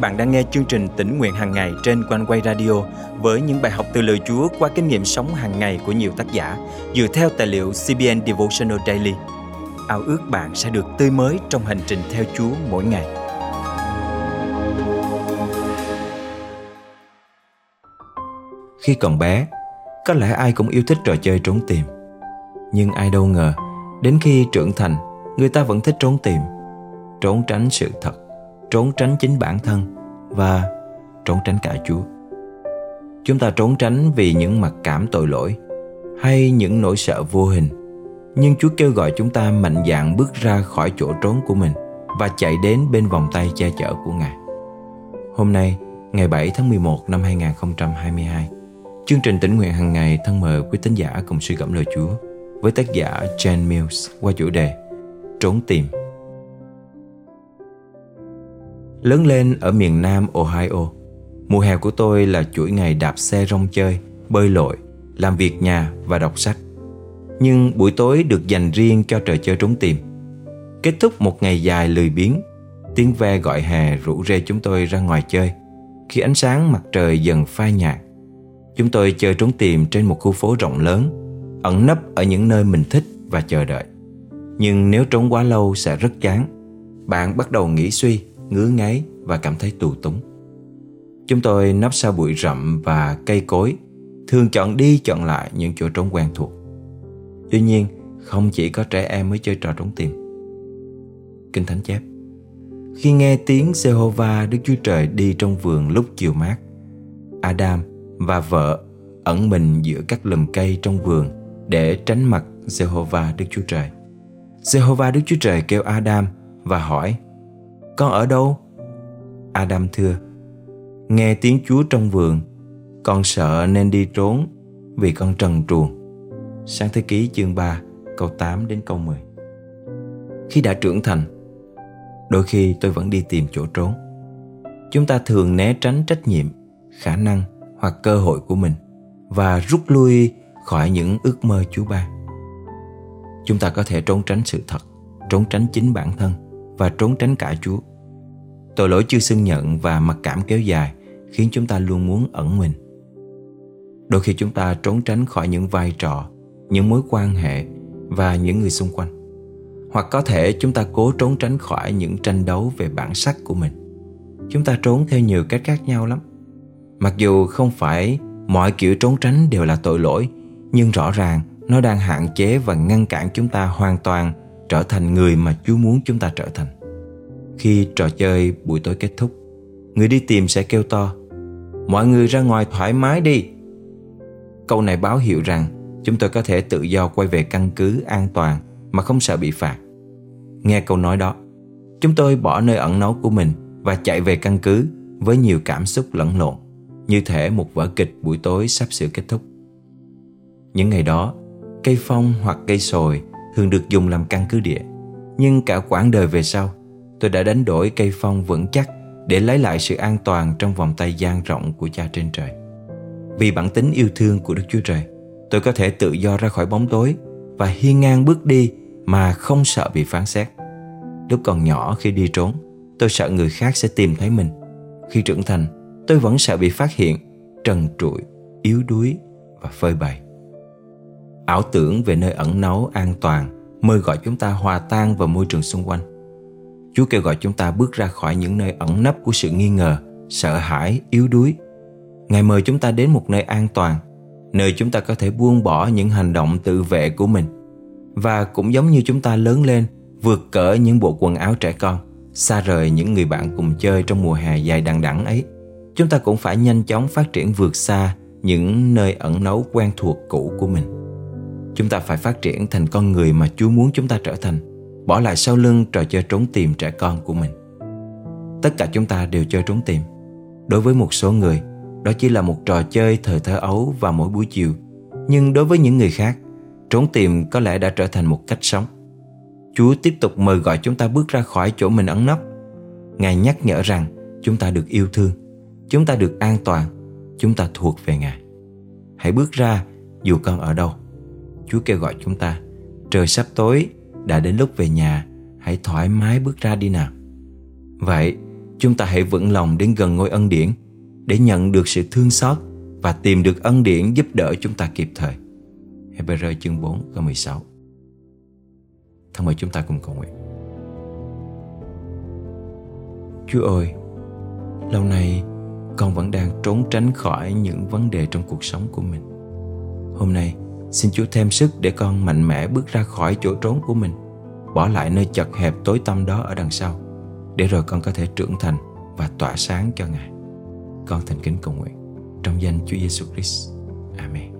bạn đang nghe chương trình tỉnh nguyện hàng ngày trên quanh quay radio với những bài học từ lời Chúa qua kinh nghiệm sống hàng ngày của nhiều tác giả dựa theo tài liệu CBN Devotional Daily. Ao ước bạn sẽ được tươi mới trong hành trình theo Chúa mỗi ngày. Khi còn bé, có lẽ ai cũng yêu thích trò chơi trốn tìm. Nhưng ai đâu ngờ, đến khi trưởng thành, người ta vẫn thích trốn tìm, trốn tránh sự thật trốn tránh chính bản thân và trốn tránh cả Chúa. Chúng ta trốn tránh vì những mặc cảm tội lỗi hay những nỗi sợ vô hình. Nhưng Chúa kêu gọi chúng ta mạnh dạn bước ra khỏi chỗ trốn của mình và chạy đến bên vòng tay che chở của Ngài. Hôm nay, ngày 7 tháng 11 năm 2022, chương trình tỉnh nguyện hàng ngày thân mời quý tín giả cùng suy gẫm lời Chúa với tác giả Jane Mills qua chủ đề Trốn tìm Lớn lên ở miền Nam Ohio, mùa hè của tôi là chuỗi ngày đạp xe rong chơi, bơi lội, làm việc nhà và đọc sách. Nhưng buổi tối được dành riêng cho trò chơi trốn tìm. Kết thúc một ngày dài lười biếng, tiếng ve gọi hè rủ rê chúng tôi ra ngoài chơi. Khi ánh sáng mặt trời dần phai nhạt, chúng tôi chơi trốn tìm trên một khu phố rộng lớn, ẩn nấp ở những nơi mình thích và chờ đợi. Nhưng nếu trốn quá lâu sẽ rất chán. Bạn bắt đầu nghĩ suy ngứa ngáy và cảm thấy tù túng. Chúng tôi nấp sau bụi rậm và cây cối, thường chọn đi chọn lại những chỗ trốn quen thuộc. Tuy nhiên, không chỉ có trẻ em mới chơi trò trốn tìm. Kinh Thánh chép Khi nghe tiếng Jehovah Đức Chúa Trời đi trong vườn lúc chiều mát, Adam và vợ ẩn mình giữa các lùm cây trong vườn để tránh mặt Jehovah Đức Chúa Trời. Jehovah Đức Chúa Trời kêu Adam và hỏi con ở đâu? Adam thưa, Nghe tiếng Chúa trong vườn, Con sợ nên đi trốn Vì con trần truồng. Sáng thế ký chương 3 Câu 8 đến câu 10 Khi đã trưởng thành, Đôi khi tôi vẫn đi tìm chỗ trốn. Chúng ta thường né tránh trách nhiệm, Khả năng hoặc cơ hội của mình Và rút lui khỏi những ước mơ Chúa ban. Chúng ta có thể trốn tránh sự thật, Trốn tránh chính bản thân và trốn tránh cả Chúa. Tội lỗi chưa xưng nhận và mặc cảm kéo dài khiến chúng ta luôn muốn ẩn mình. Đôi khi chúng ta trốn tránh khỏi những vai trò, những mối quan hệ và những người xung quanh. Hoặc có thể chúng ta cố trốn tránh khỏi những tranh đấu về bản sắc của mình. Chúng ta trốn theo nhiều cách khác nhau lắm. Mặc dù không phải mọi kiểu trốn tránh đều là tội lỗi, nhưng rõ ràng nó đang hạn chế và ngăn cản chúng ta hoàn toàn trở thành người mà Chúa muốn chúng ta trở thành. Khi trò chơi buổi tối kết thúc, người đi tìm sẽ kêu to Mọi người ra ngoài thoải mái đi. Câu này báo hiệu rằng chúng tôi có thể tự do quay về căn cứ an toàn mà không sợ bị phạt. Nghe câu nói đó, chúng tôi bỏ nơi ẩn náu của mình và chạy về căn cứ với nhiều cảm xúc lẫn lộn, như thể một vở kịch buổi tối sắp sửa kết thúc. Những ngày đó, cây phong hoặc cây sồi thường được dùng làm căn cứ địa. Nhưng cả quãng đời về sau, tôi đã đánh đổi cây phong vững chắc để lấy lại sự an toàn trong vòng tay gian rộng của cha trên trời. Vì bản tính yêu thương của Đức Chúa Trời, tôi có thể tự do ra khỏi bóng tối và hiên ngang bước đi mà không sợ bị phán xét. Lúc còn nhỏ khi đi trốn, tôi sợ người khác sẽ tìm thấy mình. Khi trưởng thành, tôi vẫn sợ bị phát hiện, trần trụi, yếu đuối và phơi bày. Ảo tưởng về nơi ẩn náu an toàn mời gọi chúng ta hòa tan vào môi trường xung quanh. Chúa kêu gọi chúng ta bước ra khỏi những nơi ẩn nấp của sự nghi ngờ, sợ hãi, yếu đuối. Ngài mời chúng ta đến một nơi an toàn, nơi chúng ta có thể buông bỏ những hành động tự vệ của mình. Và cũng giống như chúng ta lớn lên, vượt cỡ những bộ quần áo trẻ con, xa rời những người bạn cùng chơi trong mùa hè dài đằng đẵng ấy, chúng ta cũng phải nhanh chóng phát triển vượt xa những nơi ẩn náu quen thuộc cũ của mình. Chúng ta phải phát triển thành con người mà Chúa muốn chúng ta trở thành. Bỏ lại sau lưng trò chơi trốn tìm trẻ con của mình. Tất cả chúng ta đều chơi trốn tìm. Đối với một số người, Đó chỉ là một trò chơi thời thơ ấu vào mỗi buổi chiều. Nhưng đối với những người khác, Trốn tìm có lẽ đã trở thành một cách sống. Chúa tiếp tục mời gọi chúng ta bước ra khỏi chỗ mình ẩn nấp. Ngài nhắc nhở rằng chúng ta được yêu thương, Chúng ta được an toàn, Chúng ta thuộc về Ngài. Hãy bước ra dù con ở đâu. Chúa kêu gọi chúng ta Trời sắp tối Đã đến lúc về nhà Hãy thoải mái bước ra đi nào Vậy chúng ta hãy vững lòng đến gần ngôi ân điển để nhận được sự thương xót và tìm được ân điển giúp đỡ chúng ta kịp thời. Hebrew chương 4 câu 16 Thân mời chúng ta cùng cầu nguyện. Chúa ơi, lâu nay con vẫn đang trốn tránh khỏi những vấn đề trong cuộc sống của mình. Hôm nay, xin Chúa thêm sức để con mạnh mẽ bước ra khỏi chỗ trốn của mình, bỏ lại nơi chật hẹp tối tăm đó ở đằng sau, để rồi con có thể trưởng thành và tỏa sáng cho Ngài. Con thành kính cầu nguyện trong danh Chúa Giêsu Christ. Amen.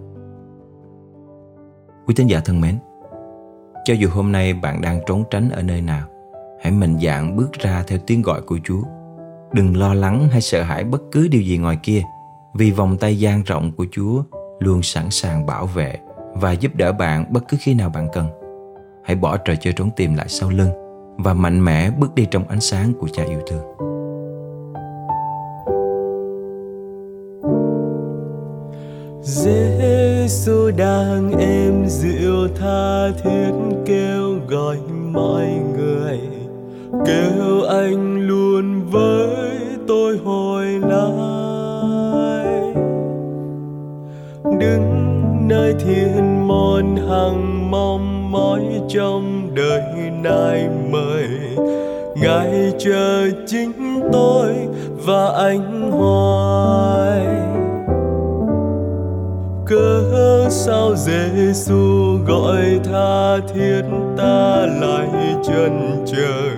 Quý tín giả thân mến, cho dù hôm nay bạn đang trốn tránh ở nơi nào, hãy mạnh dạn bước ra theo tiếng gọi của Chúa. Đừng lo lắng hay sợ hãi bất cứ điều gì ngoài kia, vì vòng tay dang rộng của Chúa luôn sẵn sàng bảo vệ và giúp đỡ bạn bất cứ khi nào bạn cần. Hãy bỏ trò chơi trốn tìm lại sau lưng và mạnh mẽ bước đi trong ánh sáng của Cha yêu thương. Giêsu đang êm dịu tha thiết kêu gọi mọi người kêu anh luôn với tôi hồi lại đứng nơi thiên hằng mong mỏi trong đời nay mời. Ngài chờ chính tôi và anh hoài. Cớ sao Giêsu gọi tha thiết ta lại chân chờ?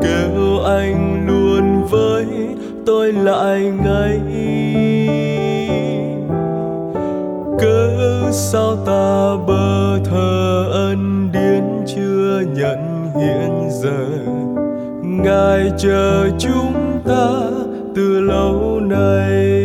Kêu anh luôn với tôi lại ngay. Cớ sao ta bơ thờ ân điển chưa nhận hiện giờ? Ngài chờ chúng ta từ lâu nay.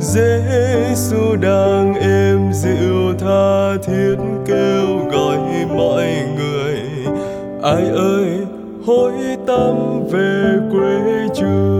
Giêsu đang êm dịu tha thiết kêu gọi mọi người. Ai ơi, hối tâm về quê chưa?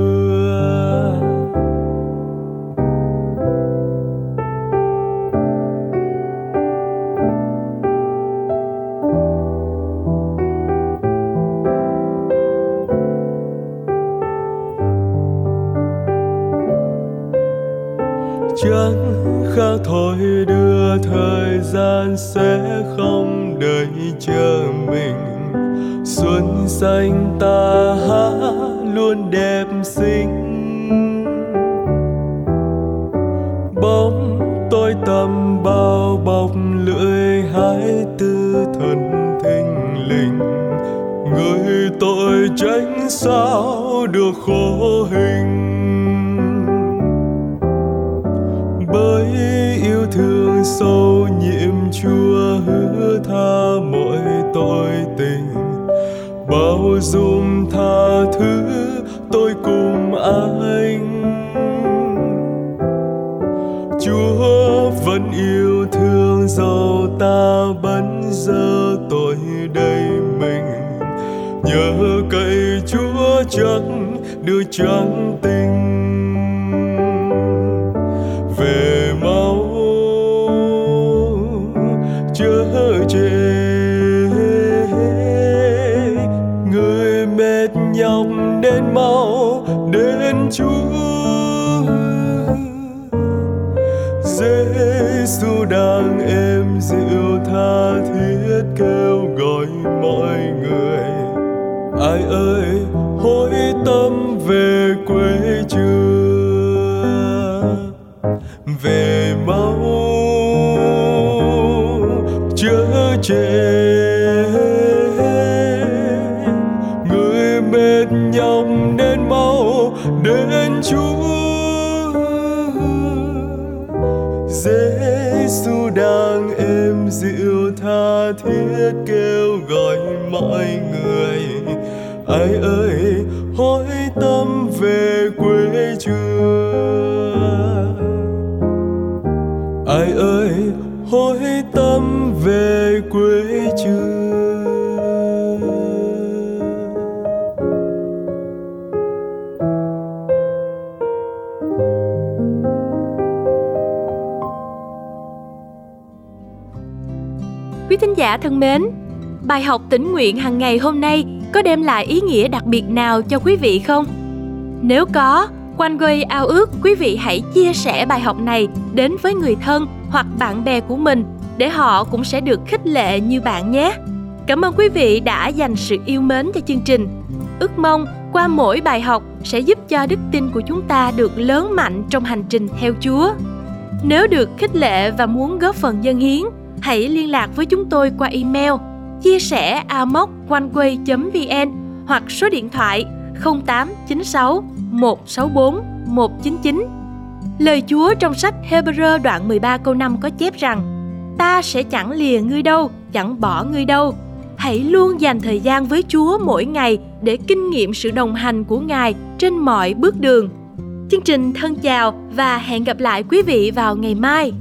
Thời gian sẽ không đợi chờ mình. Xuân xanh ta há luôn đẹp xinh. Bóng tôi tầm bao bọc lưỡi hái tư thần thình lình. Người tội tránh sao được khổ hình? Sâu nhiệm chúa hứa tha mọi tội tình. Bao dung tha thứ tôi cùng anh. Chúa vẫn yêu thương dầu ta bấn giờ tội đầy mình. Nhờ cậy chúa chắc đưa trắng tình. Giêsu đang êm dịu tha thiết kêu gọi mọi người. Ai ơi quê chưa ai ơi hối tâm về quê chưa Quý thính giả thân mến, bài học tỉnh nguyện hàng ngày hôm nay có đem lại ý nghĩa đặc biệt nào cho quý vị không? Nếu có, quanh quay ao ước quý vị hãy chia sẻ bài học này đến với người thân hoặc bạn bè của mình để họ cũng sẽ được khích lệ như bạn nhé. Cảm ơn quý vị đã dành sự yêu mến cho chương trình. Ước mong qua mỗi bài học sẽ giúp cho đức tin của chúng ta được lớn mạnh trong hành trình theo Chúa. Nếu được khích lệ và muốn góp phần dân hiến, hãy liên lạc với chúng tôi qua email chia sẻ amoconeway.vn hoặc số điện thoại 0896 164 199. Lời Chúa trong sách Hebrew đoạn 13 câu 5 có chép rằng Ta sẽ chẳng lìa ngươi đâu, chẳng bỏ ngươi đâu. Hãy luôn dành thời gian với Chúa mỗi ngày để kinh nghiệm sự đồng hành của Ngài trên mọi bước đường. Chương trình thân chào và hẹn gặp lại quý vị vào ngày mai.